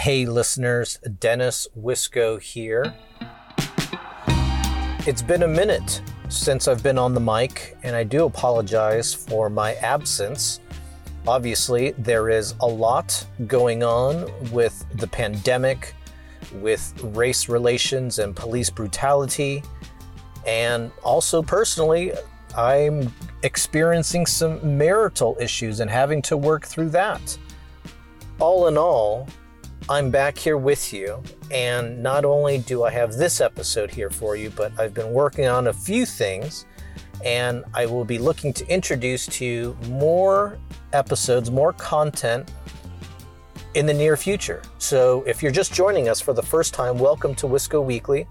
Hey, listeners, Dennis Wisco here. It's been a minute since I've been on the mic, and I do apologize for my absence. Obviously, there is a lot going on with the pandemic, with race relations and police brutality, and also personally, I'm experiencing some marital issues and having to work through that. All in all, I'm back here with you, and not only do I have this episode here for you, but I've been working on a few things, and I will be looking to introduce to you more episodes, more content in the near future. So if you're just joining us for the first time, welcome to Wisco Weekly.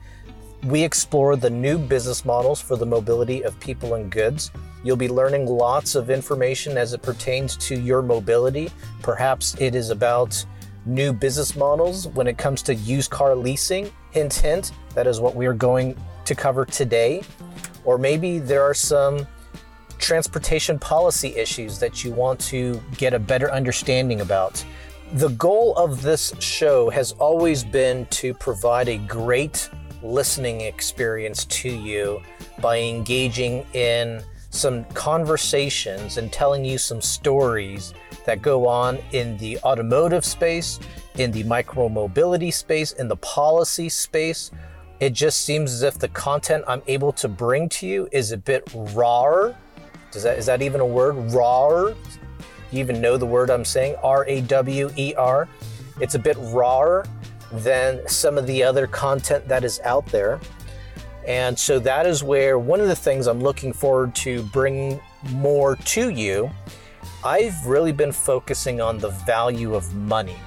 We explore the new business models for the mobility of people and goods. You'll be learning lots of information as it pertains to your mobility. Perhaps it is about new business models when it comes to used car leasing. Hint, hint, that is what we are going to cover today. Or maybe there are some transportation policy issues that you want to get a better understanding about. The goal of this show has always been to provide a great listening experience to you by engaging in some conversations and telling you some stories that go on in the automotive space, in the micromobility space, in the policy space. It just seems as if the content I'm able to bring to you is a bit rawer. Does that is that even a word? Rawer? You even know the word I'm saying? R A W E R. It's a bit rawer than some of the other content that is out there. And so that is where one of the things I'm looking forward to bring more to you. I've really been focusing on the value of money.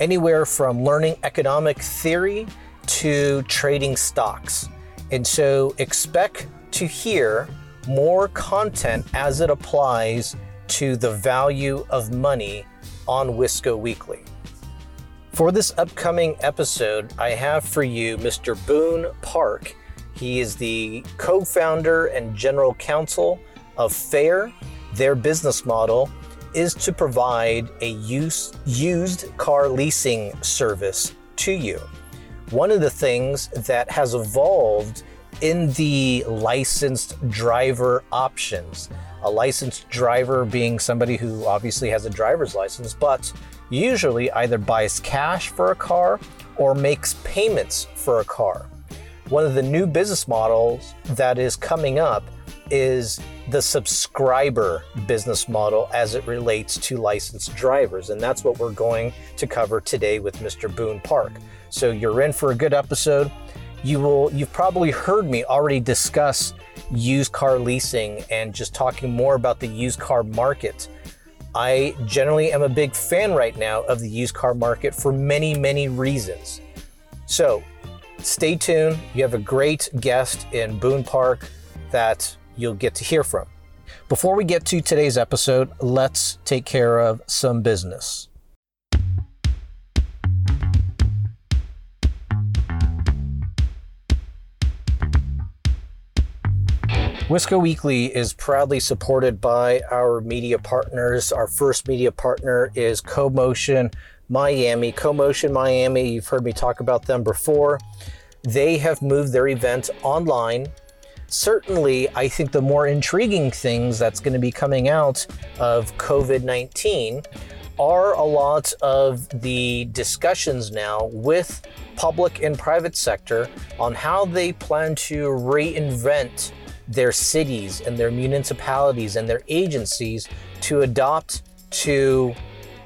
Anywhere from learning economic theory to trading stocks. And so expect to hear more content as it applies to the value of money on Wisco Weekly. For this upcoming episode, I have for you Mr. Boone Park. He is the co founder and general counsel of FAIR. Their business model is to provide a use, used car leasing service to you. One of the things that has evolved in the licensed driver options, a licensed driver being somebody who obviously has a driver's license, but usually either buys cash for a car or makes payments for a car. One of the new business models that is coming up is the subscriber business model as it relates to licensed drivers. And that's what we're going to cover today with Mr. Boone Park. So you're in for a good episode. You will you've probably heard me already discuss used car leasing and just talking more about the used car market. I generally am a big fan right now of the used car market for many, many reasons. So stay tuned. You have a great guest in Boone Park that you'll get to hear from. Before we get to today's episode, let's take care of some business. Wisco Weekly is proudly supported by our media partners. Our first media partner is CoMotion Miami. CoMotion Miami, you've heard me talk about them before. They have moved their event online. Certainly, I think the more intriguing things that's going to be coming out of COVID 19 are a lot of the discussions now with public and private sector on how they plan to reinvent their cities and their municipalities and their agencies to adopt to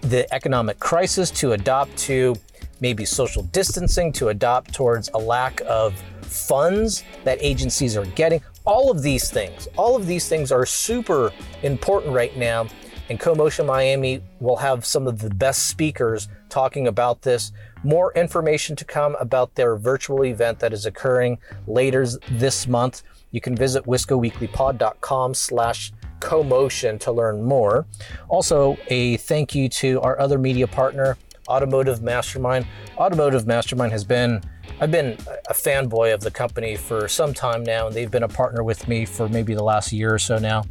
the economic crisis, to adopt to maybe social distancing, to adopt towards a lack of funds that agencies are getting. All of these things, all of these things are super important right now. And CoMotion Miami will have some of the best speakers talking about this. More information to come about their virtual event that is occurring later this month. You can visit wiscoweeklypod.com slash comotion to learn more. Also, a thank you to our other media partner, Automotive Mastermind. Automotive Mastermind has been, I've been a fanboy of the company for some time now, and they've been a partner with me for maybe the last year or so now.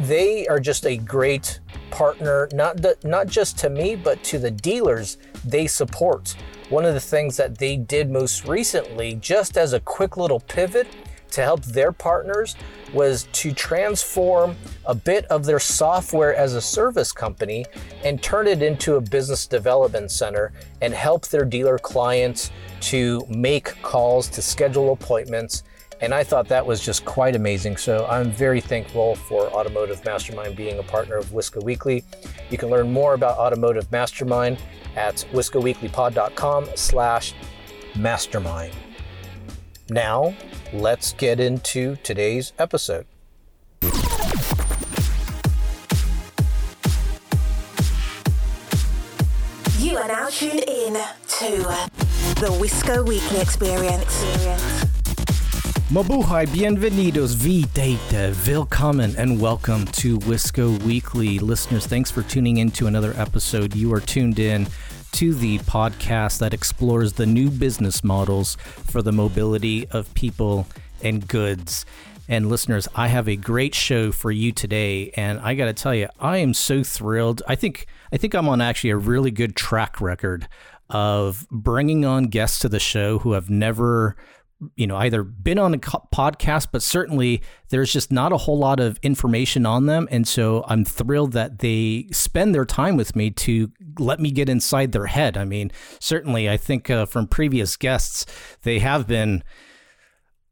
They are just a great partner, not, the, not just to me, but to the dealers they support. One of the things that they did most recently, just as a quick little pivot, to help their partners was to transform a bit of their software as a service company and turn it into a business development center and help their dealer clients to make calls, to schedule appointments. And I thought that was just quite amazing. So I'm very thankful for Automotive Mastermind being a partner of Wisco Weekly. You can learn more about Automotive Mastermind at wiscoweeklypod.com slash mastermind. Now, let's get into today's episode. You are now tuned in to the Wisco Weekly Experience. Mabuhay, bienvenidos, videte, willkommen, and welcome to Wisco Weekly. Listeners, thanks for tuning in to another episode. You are tuned in to the podcast that explores the new business models for the mobility of people and goods. And listeners, I have a great show for you today, and I got to tell you, I am so thrilled. I think I think I'm on actually a really good track record of bringing on guests to the show who have never you know either been on a podcast but certainly there's just not a whole lot of information on them. And so i'm thrilled that they spend their time with me to let me get inside their head. I mean certainly i think uh, from previous guests they have been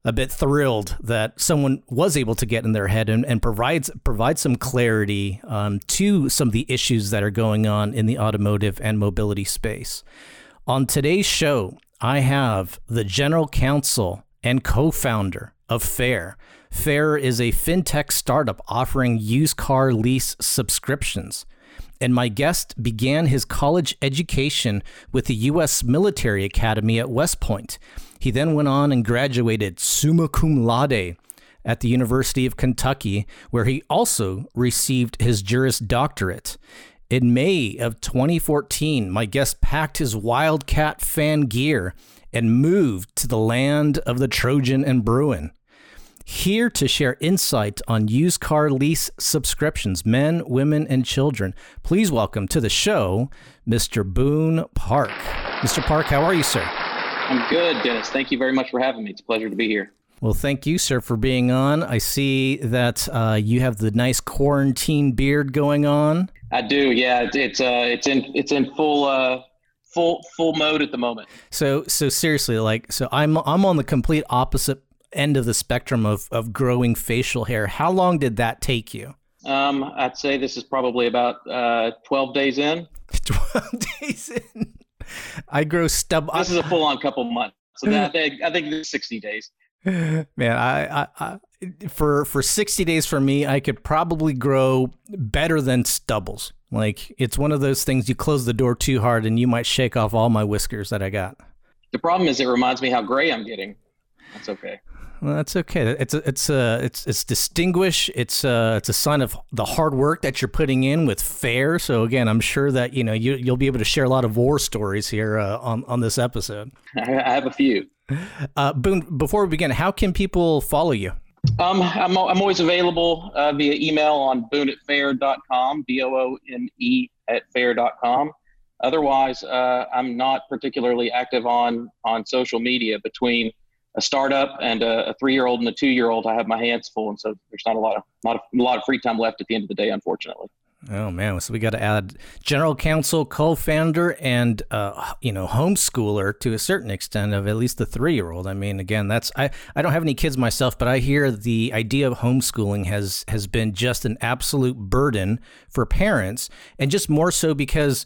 a bit thrilled that someone was able to get in their head and, and provides provide some clarity um, to some of the issues that are going on in the automotive and mobility space. On today's show I have the general counsel and co founder of Fair. Fair is a fintech startup offering used car lease subscriptions. And my guest began his college education with the U.S. Military Academy at West Point. He then went on and graduated summa cum laude at the University of Kentucky, where he also received his Juris Doctorate. In May of 2014, my guest packed his Wildcat fan gear and moved to the land of the Trojan and Bruin. Here to share insight on used car lease subscriptions, men, women, and children, please welcome to the show Mr. Boone Park. Mr. Park, how are you, sir? I'm good, Dennis. Thank you very much for having me. It's a pleasure to be here. Well, thank you, sir, for being on. I see that uh, you have the nice quarantine beard going on. I do. Yeah, it's uh, it's in it's in full uh, full full mode at the moment. So so seriously, like so I'm I'm on the complete opposite end of the spectrum of of growing facial hair. How long did that take you? Um, I'd say this is probably about uh, 12 days in. 12 days in. I grow stub. This is a full on couple months. So that, I think it's 60 days. Man, I, I, I, for for 60 days for me, I could probably grow better than stubbles. Like it's one of those things you close the door too hard and you might shake off all my whiskers that I got. The problem is it reminds me how gray I'm getting. That's okay. Well, that's okay. It's a, it's a, it's it's distinguished. It's a, it's a sign of the hard work that you're putting in with fair. So again, I'm sure that you know you you'll be able to share a lot of war stories here uh, on on this episode. I have a few. Uh, Boone, before we begin, how can people follow you? Um, I'm, I'm always available uh, via email on boone at fair.com, B O O N E at fair.com. Otherwise, uh, I'm not particularly active on, on social media. Between a startup and a, a three year old and a two year old, I have my hands full. And so there's not a lot of, not a, a lot of free time left at the end of the day, unfortunately. Oh man, so we got to add general counsel, co-founder, and uh, you know homeschooler to a certain extent of at least the three-year-old. I mean, again, that's I I don't have any kids myself, but I hear the idea of homeschooling has has been just an absolute burden for parents, and just more so because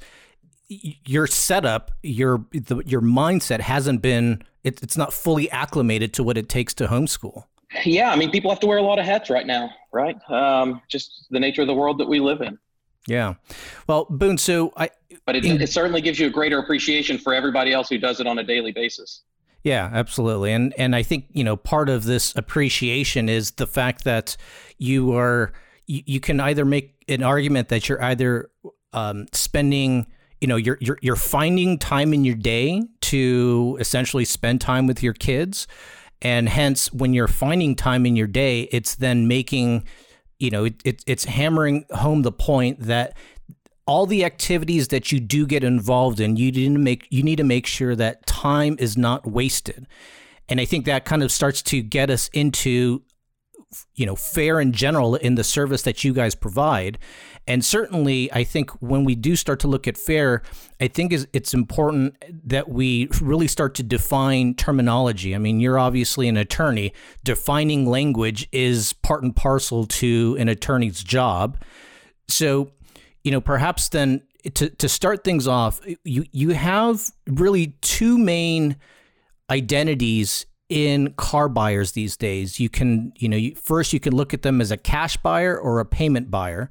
your setup, your the, your mindset hasn't been it, it's not fully acclimated to what it takes to homeschool. Yeah, I mean, people have to wear a lot of hats right now, right? Um, just the nature of the world that we live in. Yeah. Well, Boone, so I. But it, in, it certainly gives you a greater appreciation for everybody else who does it on a daily basis. Yeah, absolutely. And and I think, you know, part of this appreciation is the fact that you are you, you can either make an argument that you're either um, spending you know you're you're you're finding time in your day to essentially spend time with your kids and hence when you're finding time in your day it's then making you know it, it, it's hammering home the point that all the activities that you do get involved in you need to make you need to make sure that time is not wasted. And i think that kind of starts to get us into you know fair in general in the service that you guys provide. And certainly i think when we do start to look at fair i think is it's important that we really start to define terminology. I mean you're obviously an attorney. Defining language is part and parcel to an attorney's job. So you know perhaps then to, to start things off you you have really two main identities in car buyers these days. You can, you know, you, first you can look at them as a cash buyer or a payment buyer.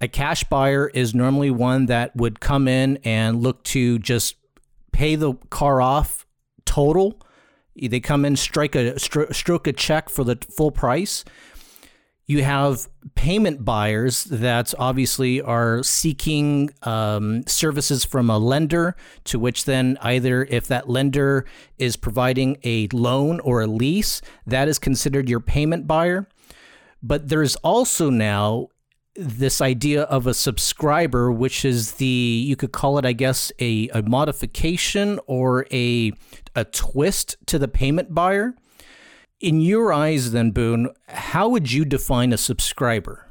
A cash buyer is normally one that would come in and look to just pay the car off total. They come in, strike a stroke a check for the full price. You have payment buyers that obviously are seeking um, services from a lender, to which then either if that lender is providing a loan or a lease, that is considered your payment buyer. But there's also now this idea of a subscriber, which is the you could call it, I guess, a, a modification or a a twist to the payment buyer in your eyes, then, Boone, how would you define a subscriber?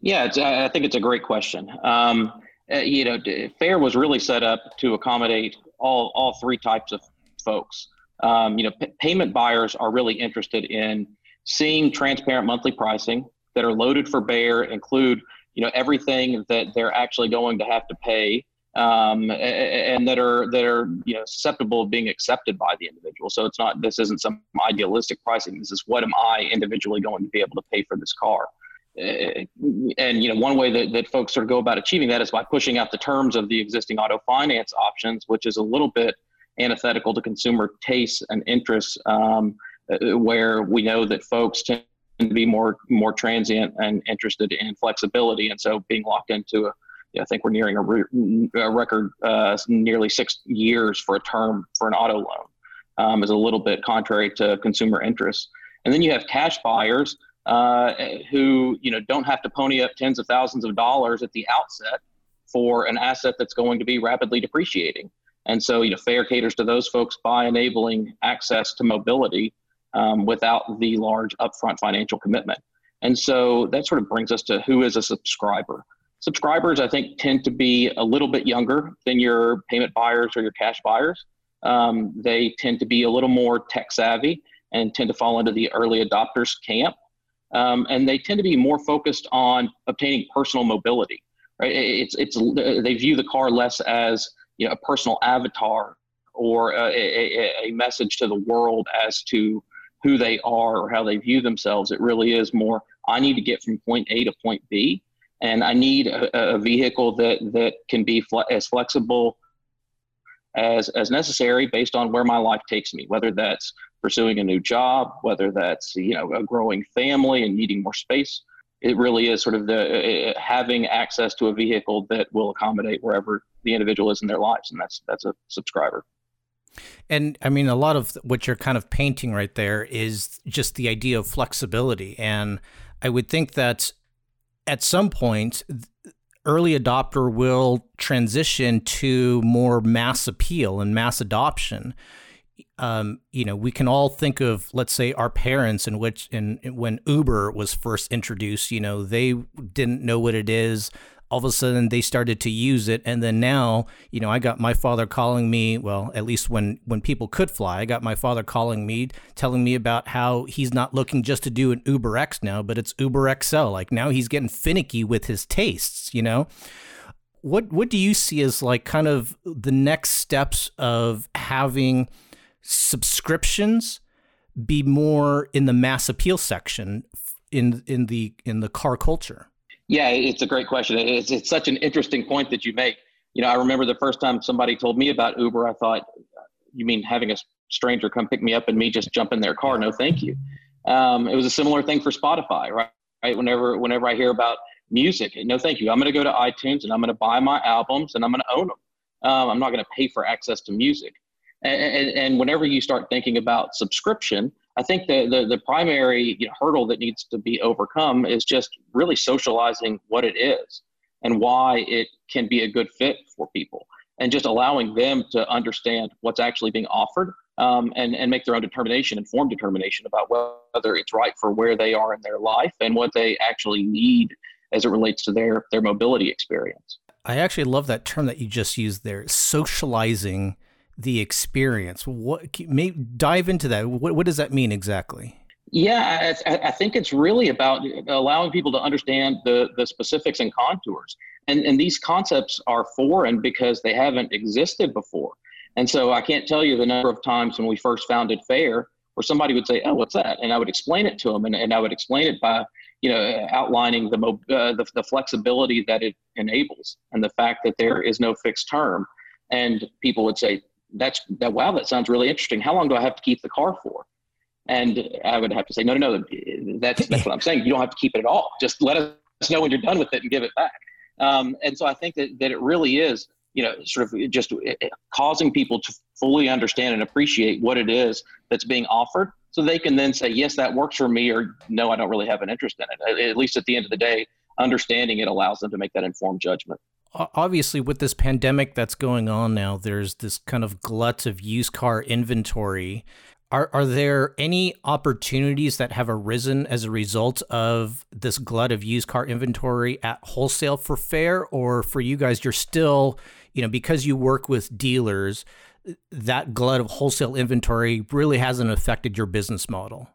Yeah, I think it's a great question. Um, uh, you know, FAIR was really set up to accommodate all, all three types of folks. Um, you know, p- payment buyers are really interested in seeing transparent monthly pricing that are loaded for bear, include you know everything that they're actually going to have to pay um, and that are that are you know susceptible of being accepted by the individual. So it's not this isn't some idealistic pricing. This is what am I individually going to be able to pay for this car. Uh, and you know one way that, that folks sort of go about achieving that is by pushing out the terms of the existing auto finance options, which is a little bit antithetical to consumer tastes and interests, um, uh, where we know that folks tend to be more more transient and interested in flexibility, and so being locked into a I think we're nearing a, re- a record uh, nearly six years for a term for an auto loan um, is a little bit contrary to consumer interest. And then you have cash buyers uh, who you know don't have to pony up tens of thousands of dollars at the outset for an asset that's going to be rapidly depreciating. And so you know fair caters to those folks by enabling access to mobility um, without the large upfront financial commitment. And so that sort of brings us to who is a subscriber subscribers, I think, tend to be a little bit younger than your payment buyers or your cash buyers. Um, they tend to be a little more tech savvy and tend to fall into the early adopters camp. Um, and they tend to be more focused on obtaining personal mobility. Right? It's it's they view the car less as you know a personal avatar or a, a, a message to the world as to who they are or how they view themselves. It really is more I need to get from point A to point B and I need a, a vehicle that that can be as flexible as as necessary based on where my life takes me. Whether that's pursuing a new job, whether that's you know a growing family and needing more space. It really is sort of the uh, having access to a vehicle that will accommodate wherever the individual is in their lives, and that's that's a subscriber. And I mean, a lot of what you're kind of painting right there is just the idea of flexibility. And I would think that at some point, early adopter will transition to more mass appeal and mass adoption. Um, you know, we can all think of, let's say, our parents, in which, in, when Uber was first introduced, you know, they didn't know what it is all of a sudden they started to use it. And then now you know i got my father calling me well at least when when people could fly i got my father calling me telling me about how he's not looking just to do an uber x now but it's uber xl like now he's getting finicky with his tastes you know? What what do you see as like kind of the next steps of having subscriptions be more in the mass appeal section in in the in the car culture yeah, it's a great question. It's, it's such an interesting point that you make. You know, I remember the first time somebody told me about Uber, I thought, you mean having a stranger come pick me up and me just jump in their car? No, thank you. Um, it was a similar thing for Spotify, right? Right. Whenever, whenever I hear about music, no, thank you. I'm going to go to iTunes and I'm going to buy my albums and I'm going to own them. Um, I'm not going to pay for access to music. And, and, and, whenever you start thinking about subscription, I think the, the, the primary you know, hurdle that needs to be overcome is just really socializing what it is and why it can be a good fit for people and just allowing them to understand what's actually being offered um, and, and make their own determination, informed determination about whether it's right for where they are in their life and what they actually need as it relates to their, their mobility experience. I actually love that term that you just used there, socializing the experience. What may dive into that? What, what does that mean exactly? Yeah, I, I, think it's really about allowing people to understand the, the specifics and contours. And, and these concepts are foreign because they haven't existed before. And so I can't tell you the number of times when we first founded FAIR where somebody would say, "Oh, what's that?" and I would explain it to them, and, and I would explain it by, you know, outlining the, uh, the the flexibility that it enables and the fact that there is no fixed term. And people would say, "That's that. Wow, that sounds really interesting. How long do I have to keep the car for?" And I would have to say, "No, no, no. That's that's what I'm saying. You don't have to keep it at all. Just let us know when you're done with it and give it back." Um, and so I think that that it really is you know, sort of just causing people to fully understand and appreciate what it is that's being offered so they can then say, yes, that works for me, or no, I don't really have an interest in it. At least at the end of the day, understanding it allows them to make that informed judgment. Obviously, with this pandemic that's going on now, there's this kind of glut of used car inventory. Are, are there any opportunities that have arisen as a result of this glut of used car inventory at wholesale for fair or for you guys you're still you know, because you work with dealers, that glut of wholesale inventory really hasn't affected your business model?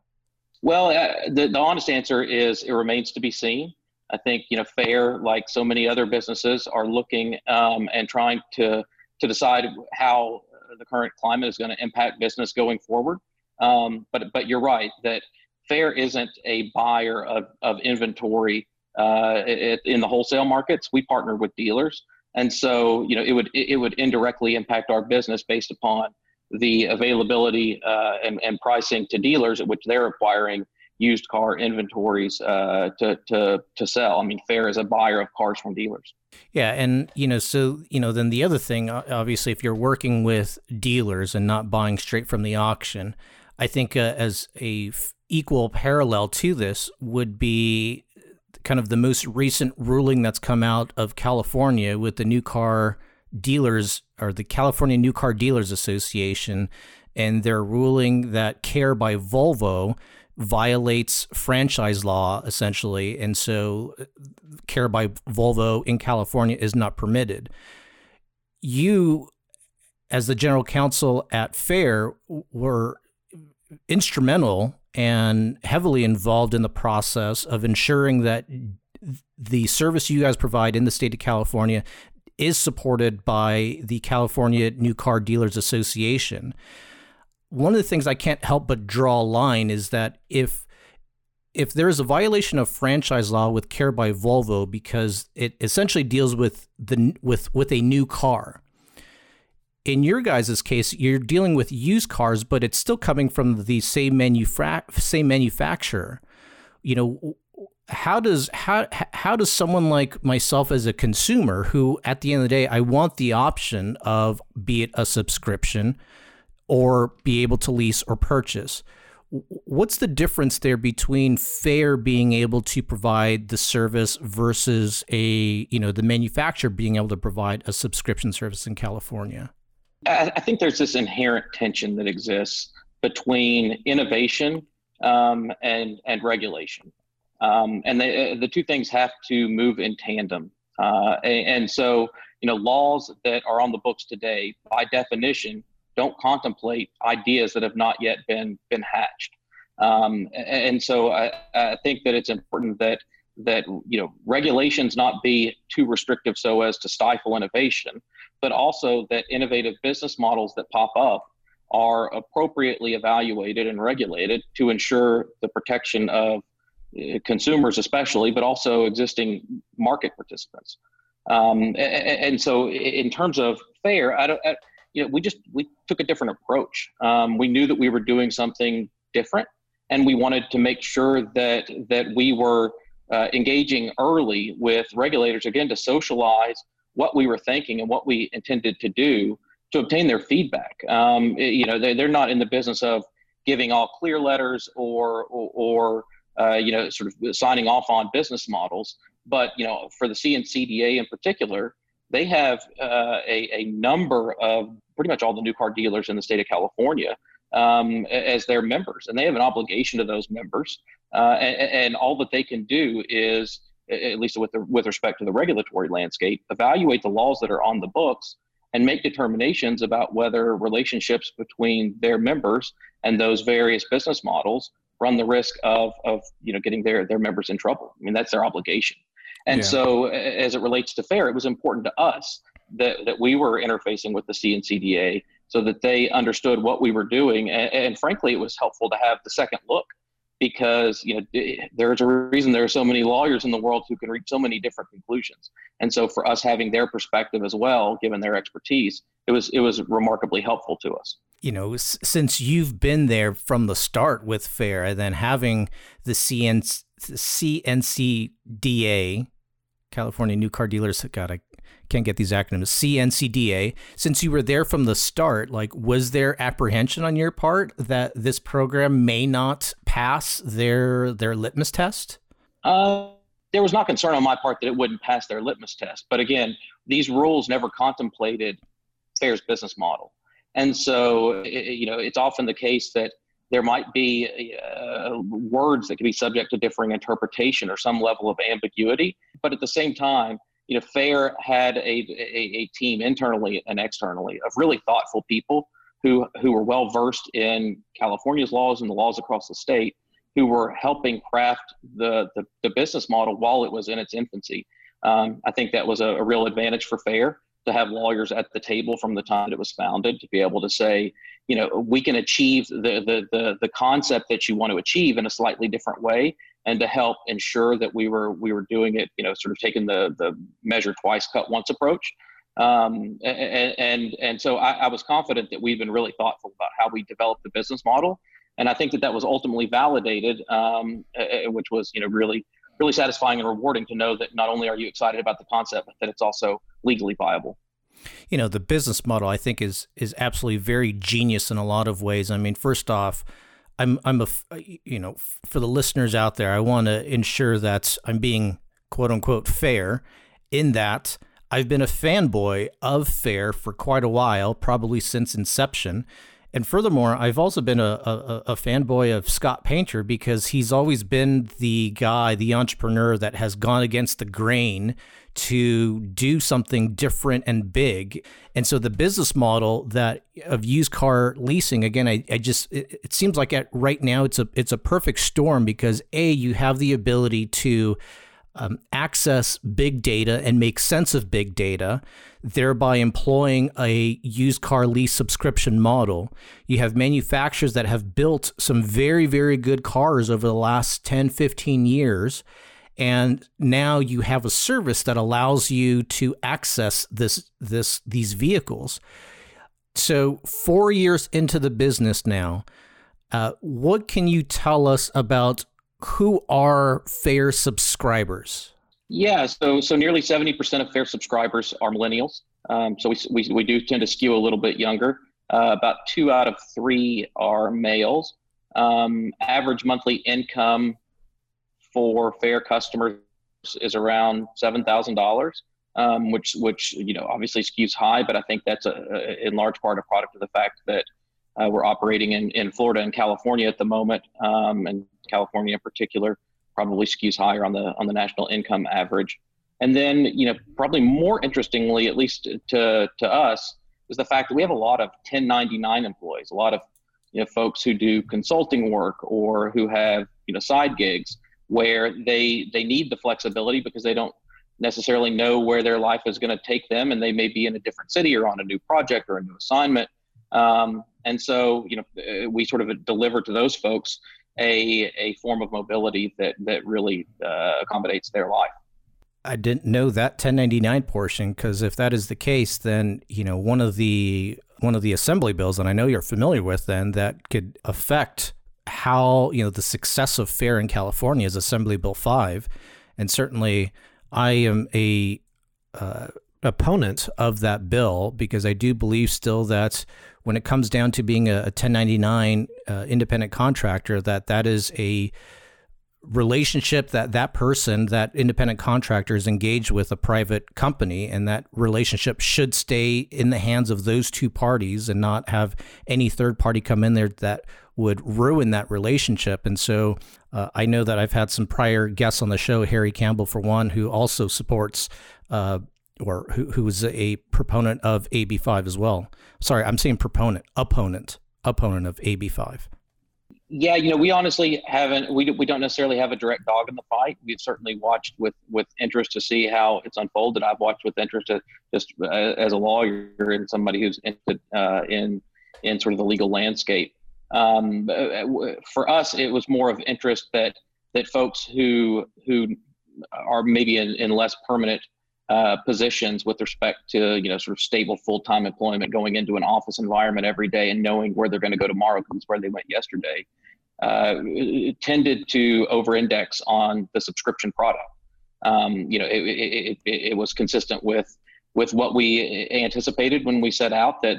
Well, uh, the, the honest answer is it remains to be seen. I think you know, Fair, like so many other businesses, are looking um, and trying to to decide how the current climate is going to impact business going forward. Um, but but you're right that Fair isn't a buyer of of inventory uh, in the wholesale markets. We partner with dealers, and so you know it would it would indirectly impact our business based upon the availability uh, and, and pricing to dealers at which they're acquiring used car inventories uh, to, to, to sell. I mean, Fair is a buyer of cars from dealers. Yeah. And, you know, so, you know, then the other thing, obviously, if you're working with dealers and not buying straight from the auction, I think uh, as a f- equal parallel to this would be kind of the most recent ruling that's come out of California with the new car dealers or the California New Car Dealers Association and their ruling that care by Volvo violates franchise law essentially and so uh, care by Volvo in California is not permitted. You as the general counsel at Fair were instrumental and heavily involved in the process of ensuring that the service you guys provide in the state of California is supported by the California New Car Dealers Association. One of the things I can't help but draw a line is that if if there is a violation of franchise law with Care by Volvo because it essentially deals with the with with a new car, in your guys' case, you're dealing with used cars, but it's still coming from the same manufra- same manufacturer. You know, how does how how does someone like myself as a consumer, who at the end of the day, I want the option of be it a subscription or be able to lease or purchase. What's the difference there between fair being able to provide the service versus a you know the manufacturer being able to provide a subscription service in California? I, think there's this inherent tension that exists between innovation um, and and regulation, um, and the the two things have to move in tandem. Uh, and, and, so, you know, laws that are on the books today, by definition, don't contemplate ideas that have not yet been been hatched. Um, and, and, so, I, I think that it's important that that you know regulations not be too restrictive so as to stifle innovation, but also that innovative business models that pop up are appropriately evaluated and regulated to ensure the protection of uh, consumers, especially, but also existing market participants. Um, and, and, so, in terms of fair, I don't, you know, we just we took a different approach. Um, we knew that we were doing something different, and we wanted to make sure that that we were uh, engaging early with regulators again to socialize what we were thinking and what we intended to do to obtain their feedback. Um, you know, they, they're not in the business of giving all clear letters or, or, or uh, you know, sort of signing off on business models. But, you know, for the CNCDA in particular, they have uh, a, a number of pretty much all the new car dealers in the state of California um, as their members, and they have an obligation to those members. Uh, and, and, all that they can do is, at least with the, with respect to the regulatory landscape, evaluate the laws that are on the books and make determinations about whether relationships between their members and those various business models run the risk of, of you know getting their, their members in trouble. I mean that's their obligation. And yeah. so as it relates to FAIR, it was important to us that, that we were interfacing with the CNCDA so that they understood what we were doing. And, and frankly, it was helpful to have the second look because you know there's a reason there are so many lawyers in the world who can reach so many different conclusions and so for us having their perspective as well given their expertise it was it was remarkably helpful to us you know since you've been there from the start with fair and then having the CN, cncda california new car dealers got a can't get these acronyms CNCDA since you were there from the start like was there apprehension on your part that this program may not pass their their litmus test? Uh, there was not concern on my part that it wouldn't pass their litmus test. But again these rules never contemplated fair's business model and so you know it's often the case that there might be uh, words that can be subject to differing interpretation or some level of ambiguity but at the same time you know, Fair had a, a, a team internally and externally of really thoughtful people who who were well versed in California's laws and the laws across the state, who were helping craft the the, the business model while it was in its infancy. Um, I think that was a, a, real advantage for Fair to have lawyers at the table from the time it was founded to be able to say, you know, we can achieve the the the, the concept that you want to achieve in a slightly different way, and to help ensure that we were we were doing it, you know, sort of taking the the measure twice, cut once approach. Um, and, and and so I, I was confident that we've been really thoughtful about how we developed the business model, and I think that that was ultimately validated, um, which was you know really really satisfying and rewarding to know that not only are you excited about the concept, but that it's also legally viable you know the business model i think is is absolutely very genius in a lot of ways i mean first off I'm I'm a you know for the listeners out there, I want to ensure that I'm being quote unquote fair in that I've been a fanboy of Fair for quite a while, probably since inception. And furthermore, I've also been a, a, a, fanboy of Scott Painter because he's always been the guy, the entrepreneur that has gone against the grain to do something different and big. And so the business model that of used car leasing, again, I, I just it, it seems like at right now it's a it's a perfect storm because a you have the ability to um, access big data and make sense of big data, thereby employing a used car lease subscription model. You have manufacturers that have built some very, very good cars over the last 10, 15 years. And now you have a service that allows you to access this, this, these vehicles. So, four years into the business now, uh, what can you tell us about who are fair subscribers? Yeah, so so nearly seventy percent of fair subscribers are millennials. Um, so we, we we do tend to skew a little bit younger. Uh, about two out of three are males. Um, average monthly income for fair customers is around seven thousand um, dollars, which which you know obviously skews high, but I think that's a, a in large part a product of the fact that uh, we're operating in, in Florida and California at the moment, um, and California in particular probably skews higher on the on the national income average. And then, you know, probably more interestingly, at least to to us, is the fact that we have a lot of 1099 employees, a lot of you know folks who do consulting work or who have you know side gigs where they they need the flexibility because they don't necessarily know where their life is going to take them and they may be in a different city or on a new project or a new assignment um, and so, you know, uh, we sort of deliver to those folks a, a form of mobility that, that really uh, accommodates their life. I didn't know that 1099 portion because if that is the case, then you know one of the one of the assembly bills, that I know you're familiar with, then that could affect how you know the success of fair in California is Assembly Bill Five, and certainly I am a uh, opponent of that bill because I do believe still that when it comes down to being a, a 1099 uh, independent contractor, that that is a relationship that that person, that independent contractor, is engaged with a private company, and that relationship should stay in the hands of those two parties and not have any third party come in there that would ruin that relationship. And so uh, I know that I've had some prior guests on the show, Harry Campbell, for one, who also supports uh, or who, is a proponent of AB5 as well. Sorry, I'm saying proponent, opponent, opponent of AB5. Yeah, you know, we honestly haven't. We we don't necessarily have a direct dog in the fight. We've certainly watched with with interest to see how it's unfolded. I've watched with interest to, just uh, as a lawyer and somebody who's into uh, in in sort of the legal landscape. Um, uh, for us, it was more of interest that that folks who who are maybe in, in less permanent uh, positions with respect to you know sort of stable full-time employment going into an office environment every day and knowing where they're going to go tomorrow because where they went yesterday uh, tended to over-index on the subscription product. Um, you know it, it, it, it, was consistent with with what we anticipated when we set out that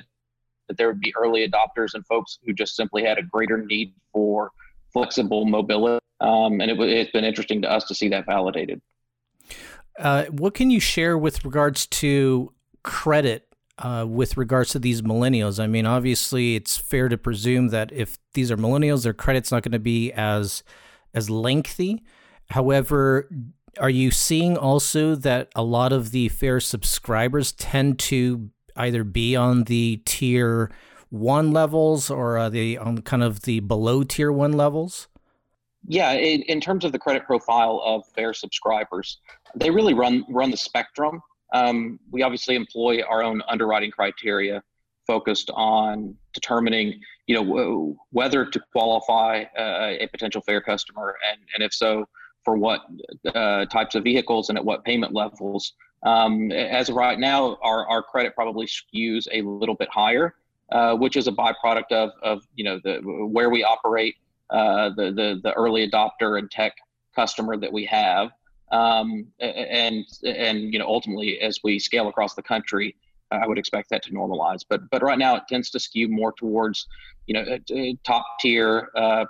that there would be early adopters and folks who just simply had a greater need for flexible mobility. Um, and it, it's been interesting to us to see that validated uh, what can you share with regards to credit uh, with regards to these millennials? I mean, obviously, it's fair to presume that if these are millennials, their credit's not going to be as as lengthy. However, are you seeing also that a lot of the fair subscribers tend to either be on the tier one levels or they on kind of the below tier one levels? Yeah, in, in terms of the credit profile of fair subscribers, they really run run the spectrum. Um, we obviously employ our own underwriting criteria focused on determining, you know, whether to qualify uh, a potential fair customer, and and if so, for what uh, types of vehicles and at what payment levels. Um, as of right now, our, our credit probably skews a little bit higher, uh, which is a byproduct of, of you know the where we operate, uh, the, the the early adopter and tech customer that we have, um, and and you know ultimately as we scale across the country, I would expect that to normalize. But but right now it tends to skew more towards you know top tier, uh,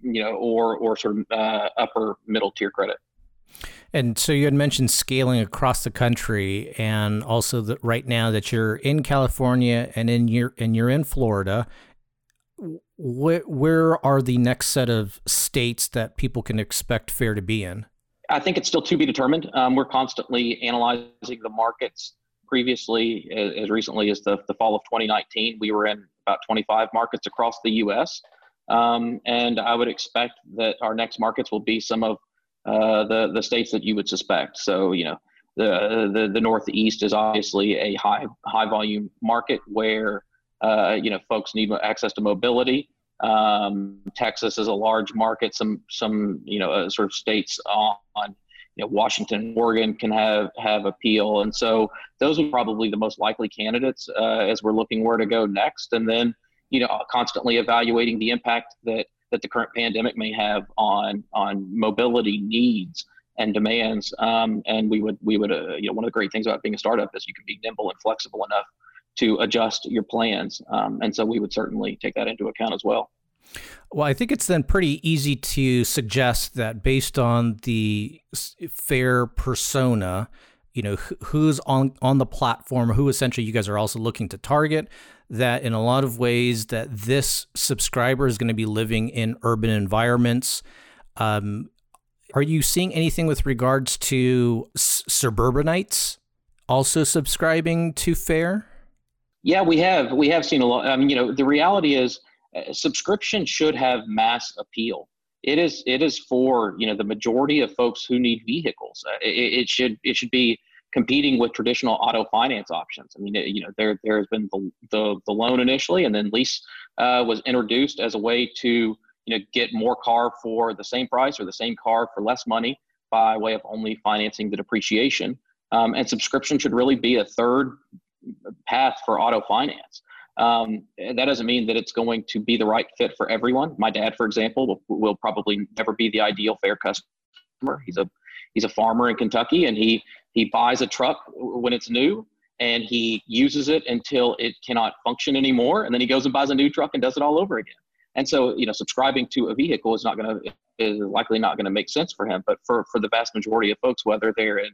you know, or or sort of uh, upper middle tier credit. And so you had mentioned scaling across the country, and also that right now that you're in California and in your and you're in Florida. Where, where are the next set of states that people can expect fair to be in? I think it's still to be determined. Um, we're constantly analyzing the markets. Previously, as, recently as the, the fall of 2019, we were in about 25 markets across the U.S. Um, and I would expect that our next markets will be some of uh, the the states that you would suspect. So you know, the the, the Northeast is obviously a high high volume market where uh, you know folks need access to mobility. Um, Texas is a large market. Some some you know uh, sort of states on, on you know, Washington, Oregon can have have appeal, and so those are probably the most likely candidates uh, as we're looking where to go next. And then you know constantly evaluating the impact that that the current pandemic may have on on mobility needs and demands. Um, and we would we would uh, you know one of the great things about being a startup is you can be nimble and flexible enough to adjust your plans. Um, and so we would certainly take that into account as well. Well, I think it's then pretty easy to suggest that based on the fair persona, you know, who's on on the platform, who essentially you guys are also looking to target, that in a lot of ways that this subscriber is going to be living in urban environments. Um, are you seeing anything with regards to s- suburbanites also subscribing to Fair? Yeah, we have. We have seen a lot. I mean, you know, the reality is uh, subscription should have mass appeal. It is. It is for you know the majority of folks who need vehicles. Uh, it, it, should. It should be competing with traditional auto finance options. I mean, it, you know, there there has been the the, the loan initially, and then lease uh, was introduced as a way to you know get more car for the same price or the same car for less money by way of only financing the depreciation. Um, and subscription should really be a third path for auto finance. Um, that doesn't mean that it's going to be the right fit for everyone. My dad, for example, will, will probably never be the ideal fair customer. He's a he's a farmer in Kentucky, and he he buys a truck when it's new, and he uses it until it cannot function anymore, and then he goes and buys a new truck and does it all over again. And so, you know, subscribing to a vehicle is not going to is likely not going to make sense for him. But for for the vast majority of folks, whether they're in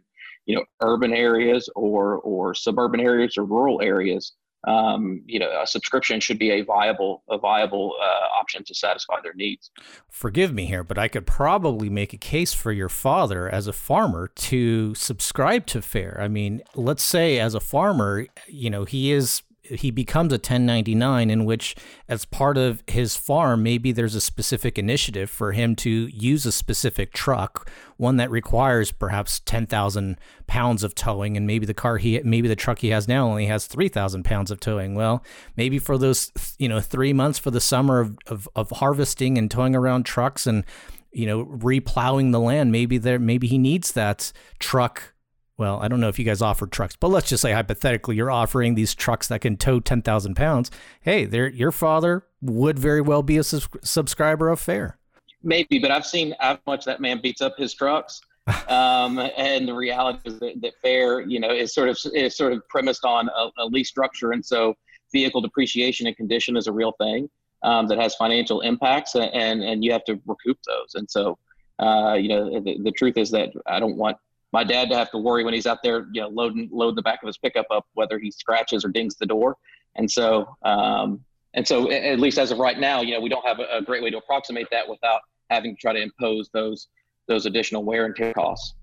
you know urban areas or or suburban areas or rural areas, um, you know, a subscription should be a viable a viable uh, option to satisfy their needs. Forgive me here, but I could probably make a case for your father as a farmer to subscribe to FAIR. I mean, let's say as a farmer, you know, he is he becomes a 1099 in which as part of his farm maybe there's a specific initiative for him to use a specific truck one that requires perhaps 10,000 pounds of towing and maybe the car he maybe the truck he has now only has 3,000 pounds of towing. Well maybe for those you know 3 months for the summer of, of, of harvesting and towing around trucks and you know replowing the land maybe there maybe he needs that truck well, I don't know if you guys offer trucks, but let's just say hypothetically you're offering these trucks that can tow 10,000 pounds. Hey, your father would very well be a subscriber of FAIR. Maybe, but I've seen how much that man beats up his trucks. um, and the reality is that, that, FAIR, you know, is sort of is sort of premised on a, a lease structure, and so vehicle depreciation and condition is a real thing um, that has financial impacts, and and you have to recoup those. And so, uh, you know, the, the truth is that I don't want my dad to have to worry when he's out there, you know, loading loading the back of his pickup up whether he scratches or dings the door. And so, um, and so, at least as of right now, you know, we don't have a, a great way to approximate that without having to try to impose those those additional wear and tear costs.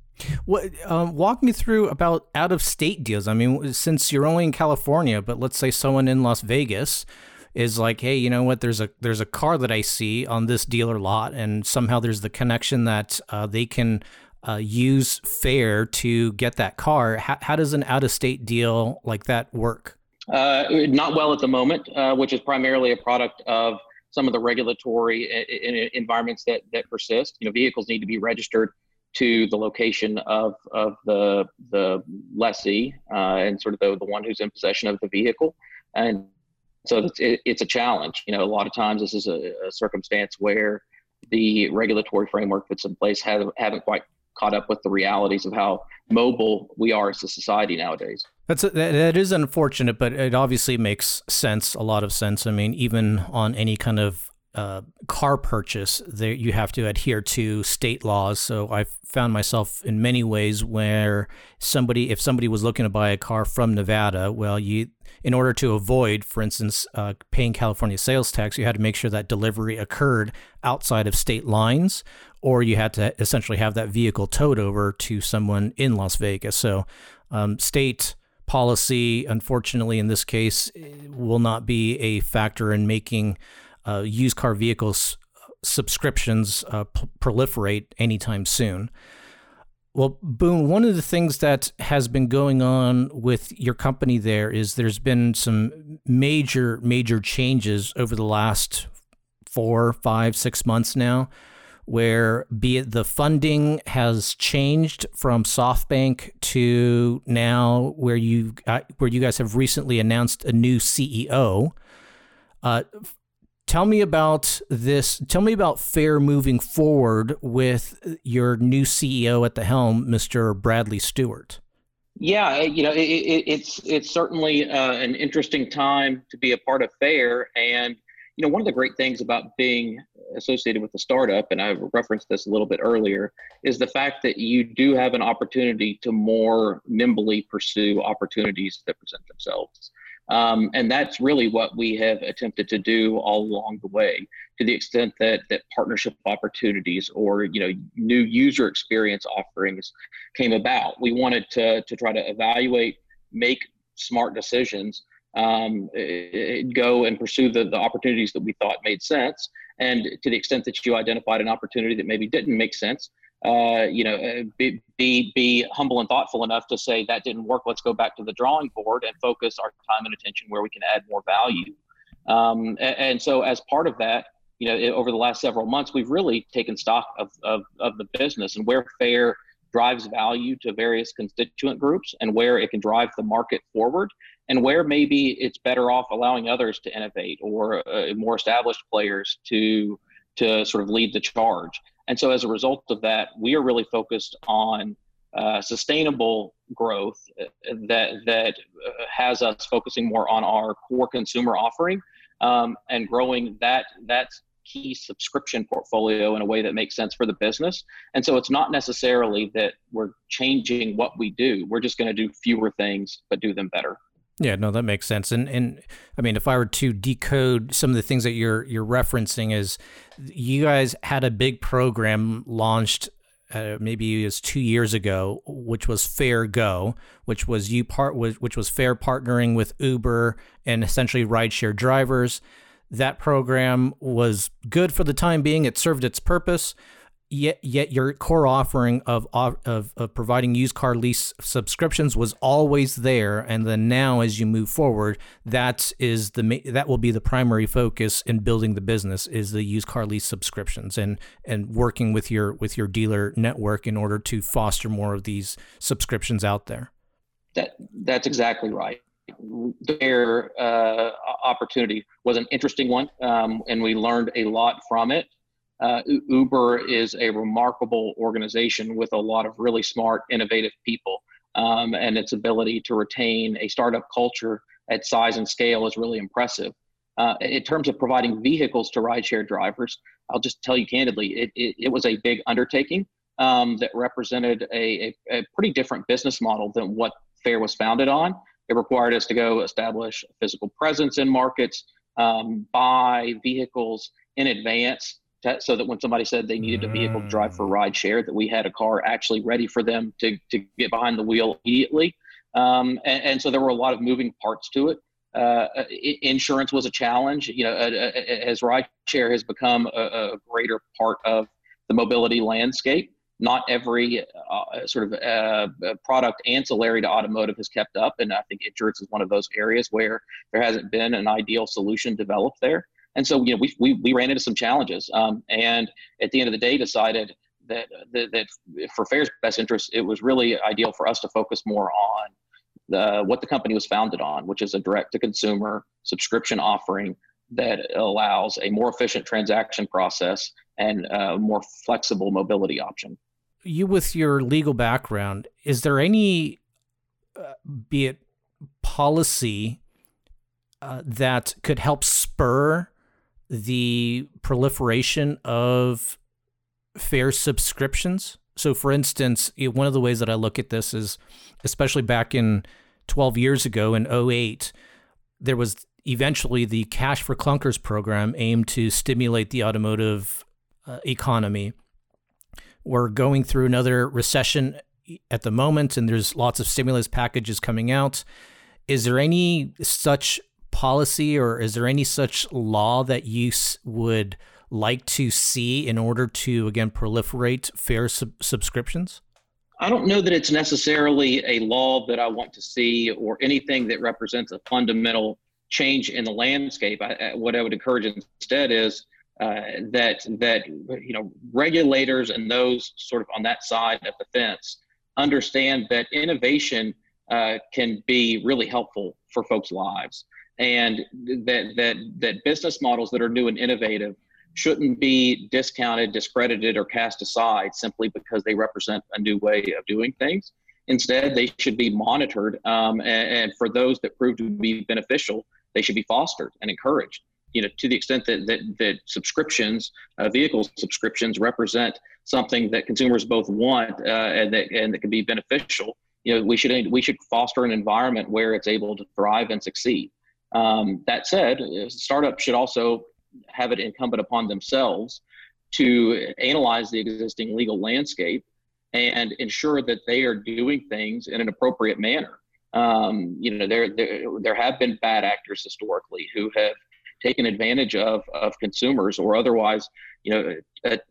What um, walk me through about out of state deals? I mean, since you're only in California, but let's say someone in Las Vegas is like, hey, you know what? There's a there's a car that I see on this dealer lot, and somehow there's the connection that uh, they can uh, use FAIR to get that car. How, how does an out of state deal like that work? Uh, not well at the moment, uh, which is primarily a product of some of the regulatory environments that, that persist. You know, vehicles need to be registered to the location of, of the, the lessee uh, and sort of the, the one who's in possession of the vehicle. And so it's, it, it's a challenge. You know, a lot of times this is a, a circumstance where the regulatory framework that's in place haven't, haven't quite caught up with the realities of how mobile we are as a society nowadays. That's a, that is unfortunate, but it obviously makes sense, a lot of sense. I mean, even on any kind of uh, car purchase, there you have to adhere to state laws. So I've found myself in many ways where somebody, if somebody was looking to buy a car from Nevada, well, you, in order to avoid, for instance, uh, paying California sales tax, you had to make sure that delivery occurred outside of state lines, or you had to essentially have that vehicle towed over to someone in Las Vegas. So um, state policy, unfortunately, in this case, will not be a factor in making uh, used car vehicles subscriptions uh, p- proliferate anytime soon. Well, Boone, one of the things that has been going on with your company there is there's been some major, major changes over the last four, five, six months now, where be it the funding has changed from SoftBank to now where you where you guys have recently announced a new CEO. Uh, tell me about this. Tell me about Fair moving forward with your new CEO at the helm, Mr. Bradley Stewart. Yeah, you know, it, it, it's it's certainly uh, an interesting time to be a part of Fair, and you know, one of the great things about being associated with a startup, and I referenced this a little bit earlier, is the fact that you do have an opportunity to more nimbly pursue opportunities that present themselves. Um, and that's really what we have attempted to do all along the way, to the extent that that partnership opportunities or you know new user experience offerings came about. We wanted to to try to evaluate, make smart decisions, um, go and pursue the, the opportunities that we thought made sense. And to the extent that you identified an opportunity that maybe didn't make sense, uh, you know, uh, be, be, be humble and thoughtful enough to say that didn't work. Let's go back to the drawing board and focus our time and attention where we can add more value. Um, and, and, so, as part of that, you know, it, over the last several months, we've really taken stock of, of, of the business and where FAIR drives value to various constituent groups and where it can drive the market forward and where maybe it's better off allowing others to innovate or uh, more established players to to sort of lead the charge. And so as a result of that, we are really focused on uh, sustainable growth uh, that that uh, has us focusing more on our core consumer offering um, and growing that that key subscription portfolio in a way that makes sense for the business. And so it's not necessarily that we're changing what we do. We're just going to do fewer things but do them better. Yeah, no, that makes sense. And and I mean, if I were to decode some of the things that you're you're referencing, is you guys had a big program launched uh, maybe it was two years ago, which was Fair Go, which was you part was which was Fair partnering with Uber and essentially rideshare drivers. That program was good for the time being; it served its purpose yet yet your core offering of, of of providing used car lease subscriptions was always there. And then now as you move forward that is the that will be the primary focus in building the business is the used car lease subscriptions and and working with your with your dealer network in order to foster more of these subscriptions out there. That that's exactly right. Their uh, opportunity was an interesting one um, and we learned a lot from it uh, Uber is a remarkable organization with a lot of really smart, innovative people. Um, and its ability to retain a startup culture at size and scale is really impressive. Uh, in terms of providing vehicles to rideshare drivers, I'll just tell you candidly, it, it, it was a big undertaking um, that represented a, a, a, pretty different business model than what Fair was founded on. It required us to go establish physical presence in markets, um, buy vehicles in advance so that when somebody said they needed a vehicle to drive for mm. ride share, that we had a car actually ready for them to, to get behind the wheel immediately. Um, and, and, so there were a lot of moving parts to it. Uh, insurance was a challenge. You know, uh, uh, as ride share has become a, a, greater part of the mobility landscape, not every uh, sort of uh, product ancillary to automotive has kept up. And I think insurance is one of those areas where there hasn't been an ideal solution developed there. And so, you know, we, we, we ran into some challenges um, and at the end of the day decided that, that, that for Fair's best interest, it was really ideal for us to focus more on the, what the company was founded on, which is a direct to consumer subscription offering that allows a more efficient transaction process and a more flexible mobility option. You, with your legal background, is there any, uh, be it policy, uh, that could help spur the proliferation of fair subscriptions. So, for instance, one of the ways that I look at this is, especially back in 12 years ago in 08, there was eventually the Cash for Clunkers program aimed to stimulate the automotive uh, economy. We're going through another recession at the moment, and there's lots of stimulus packages coming out. Is there any such policy or is there any such law that you would like to see in order to again proliferate fair sub- subscriptions? I don't know that it's necessarily a law that I want to see or anything that represents a fundamental change in the landscape. I, what I would encourage instead is uh, that that you know regulators and those sort of on that side of the fence understand that innovation uh, can be really helpful for folks' lives and that that that business models that are new and innovative shouldn't be discounted, discredited, or cast aside simply because they represent a new way of doing things. Instead, they should be monitored, um, and, and, for those that prove to be beneficial, they should be fostered and encouraged. You know, to the extent that that, that subscriptions, uh, vehicle subscriptions, represent something that consumers both want uh, and that and that can be beneficial. You know, we should we should foster an environment where it's able to thrive and succeed. Um, that said, startups should also have it incumbent upon themselves to analyze the existing legal landscape and ensure that they are doing things in an appropriate manner. Um, you know, there, there there have been bad actors historically who have taken advantage of of consumers or otherwise, you know,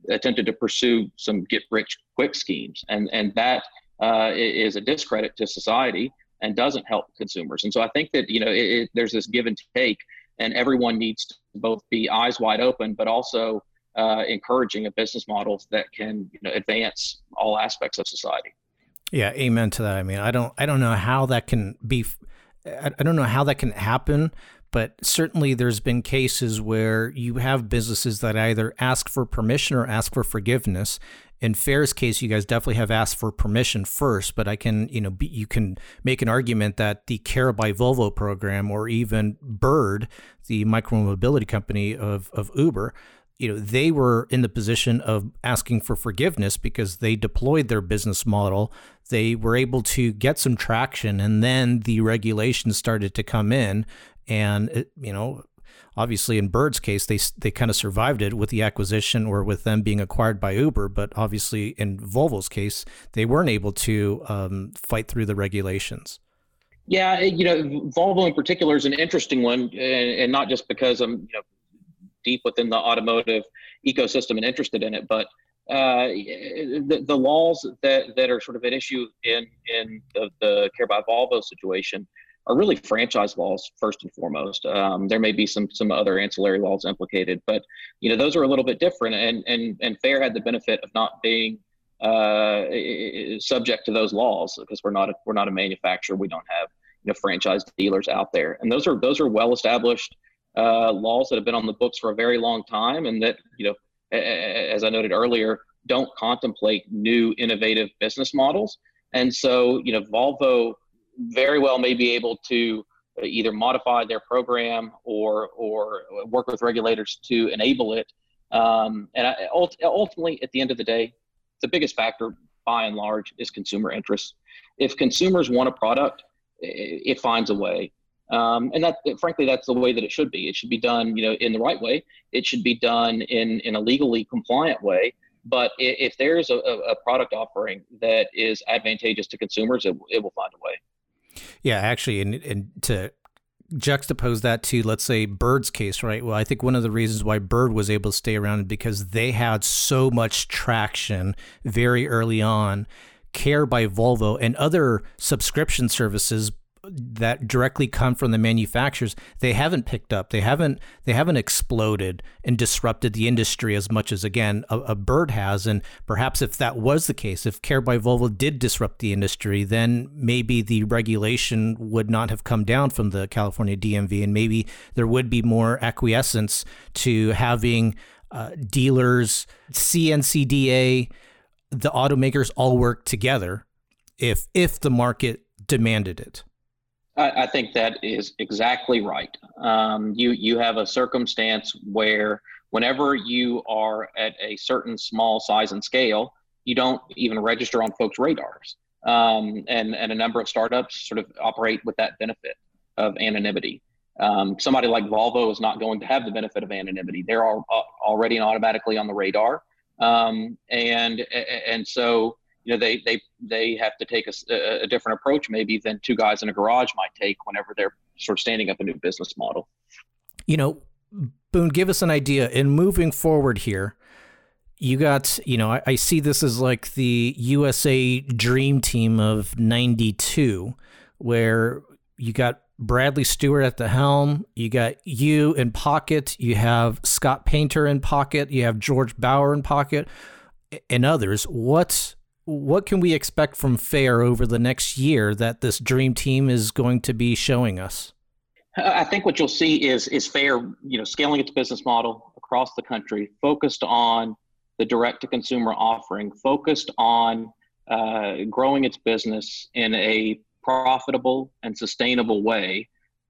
attempted to pursue some get rich quick schemes, and and that uh, is a discredit to society and doesn't help consumers. And so I think that you know it, it, there's this give and take, and everyone needs to both be eyes wide open, but also uh, encouraging a business model that can you know advance all aspects of society. Yeah, amen to that. I mean, I don't I don't know how that can be. I don't know how that can happen, but certainly there's been cases where you have businesses that either ask for permission or ask for forgiveness in Fair's case, you guys definitely have asked for permission first, but I can, you know, be, you can make an argument that the Care by Volvo program or even Bird, the micromobility company of, of Uber, you know, they were in the position of asking for forgiveness because they deployed their business model. They were able to get some traction, and then the regulations started to come in, and it, you know, obviously in Bird's case, they they kind of survived it with the acquisition or with them being acquired by Uber. But obviously in Volvo's case, they weren't able to um, fight through the regulations. Yeah, you know, Volvo in particular is an interesting one, and, not just because I'm you know deep within the automotive ecosystem and interested in it, but uh, the, the laws that, that are sort of at issue in in the, the Care by Volvo situation are really franchise laws first and foremost. Um, there may be some some other ancillary laws implicated, but you know those are a little bit different. And and and Fair had the benefit of not being uh, subject to those laws because we're not a, we're not a manufacturer. We don't have you know franchise dealers out there, and those are those are well established uh, laws that have been on the books for a very long time, and that you know as I noted earlier don't contemplate new innovative business models. And so you know Volvo very well may be able to either modify their program or or work with regulators to enable it. Um, and I, ultimately, at the end of the day, the biggest factor, by and large, is consumer interest. If consumers want a product, it finds a way. Um, and that, frankly, that's the way that it should be. It should be done, you know, in the right way. It should be done in in a legally compliant way. But if there's a, a product offering that is advantageous to consumers, it, it will find a way. Yeah, actually, and, and to juxtapose that to let's say Bird's case, right? Well, I think one of the reasons why Bird was able to stay around because they had so much traction very early on. Care by Volvo and other subscription services that directly come from the manufacturers they haven't picked up they haven't they haven't exploded and disrupted the industry as much as again a, a, bird has. And perhaps if that was the case if care by volvo did disrupt the industry then maybe the regulation would not have come down from the california dmv and maybe there would be more acquiescence to having uh, dealers cncda the automakers all work together if if the market demanded it I, I think that is exactly right. Um, you you have a circumstance where whenever you are at a certain small size and scale, you don't even register on folks' radars. Um, and and a number of startups sort of operate with that benefit of anonymity. Um, somebody like Volvo is not going to have the benefit of anonymity. They're all, uh, already and automatically on the radar, um, and and so you know they they they have to take a, a, different approach maybe than two guys in a garage might take whenever they're sort of standing up a new business model you know boone give us an idea in moving forward here you got you know I, I see this as like the usa dream team of 92 where you got Bradley Stewart at the helm. You got you in pocket. You have Scott Painter in pocket. You have George Bauer in pocket, and others. What's what can we expect from Fair over the next year that this dream team is going to be showing us? I think what you'll see is is Fair, you know, scaling its business model across the country, focused on the direct to consumer offering, focused on uh, growing its business in a profitable and sustainable way,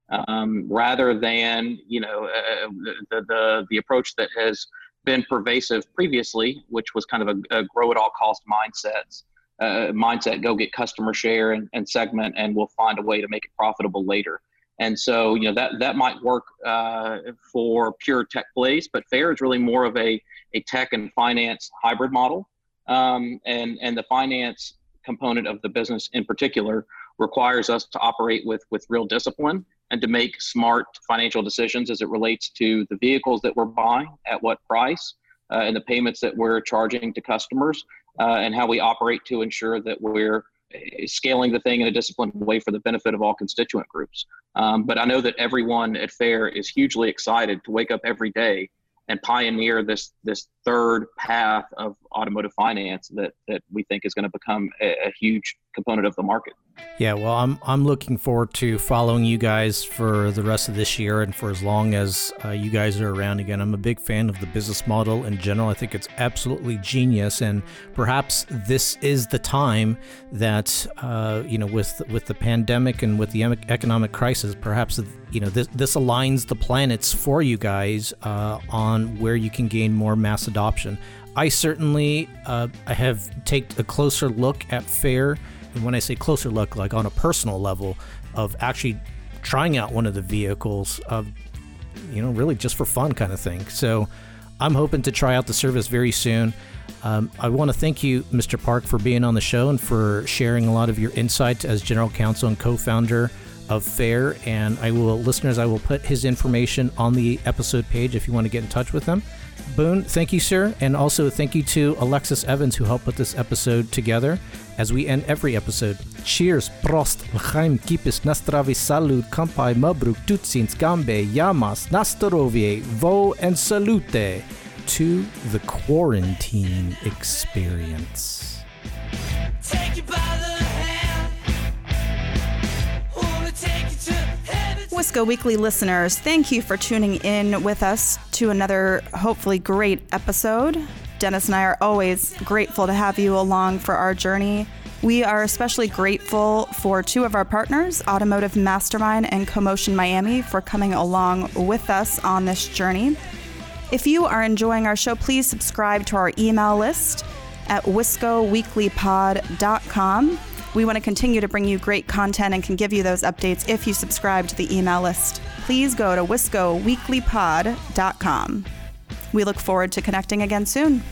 um, rather than you know uh, the, the the approach that has been pervasive previously, which was kind of a, a grow at all cost mindsets. Uh, mindset, go get customer share and, and, segment, and we'll find a way to make it profitable later. And so, you know, that that might work uh, for pure tech plays, but Fair is really more of a, a tech and finance hybrid model. Um, and and the finance component of the business in particular requires us to operate with with real discipline and to make smart financial decisions as it relates to the vehicles that we're buying at what price uh, and the payments that we're charging to customers uh, and how we operate to ensure that we're uh, scaling the thing in a disciplined way for the benefit of all constituent groups. Um, but I know that everyone at Fair is hugely excited to wake up every day and pioneer this this third path of automotive finance that that we think is going to become a, a huge component of the market. Yeah, well, I'm I'm looking forward to following you guys for the rest of this year and for as long as uh, you guys are around again. I'm a big fan of the business model in general. I think it's absolutely genius, and perhaps this is the time that uh, you know, with with the pandemic and with the economic crisis, perhaps you know this this aligns the planets for you guys uh, on where you can gain more mass adoption. I certainly uh, I have taken a closer look at Fair and when I say closer look, like on a personal level, of actually trying out one of the vehicles, of you know, really just for fun kind of thing. So I'm hoping to try out the service very soon. Um, I want to thank you, Mr. Park, for being on the show and for sharing a lot of your insights as general counsel and co-founder of Fair. And I will, listeners, I will put his information on the episode page if you want to get in touch with him. Boone, thank you, sir. And also thank you to Alexis Evans, who helped put this episode together. As we end every episode, cheers, prost, l'chaim, kipis, nastravi, salud, kampai, mabruk, tutsins, gambe, yamas, nastarovie, vo, and salute to the quarantine experience. Wisco Weekly listeners, thank you for tuning in with us to another hopefully great episode. Dennis and I are always grateful to have you along for our journey. We are especially grateful for two of our partners, Automotive Mastermind and Commotion Miami, for coming along with us on this journey. If you are enjoying our show, please subscribe to our email list at wiscoweeklypod.com. We want to continue to bring you great content and can give you those updates if you subscribe to the email list. Please go to wiscoweeklypod.com. We look forward to connecting again soon.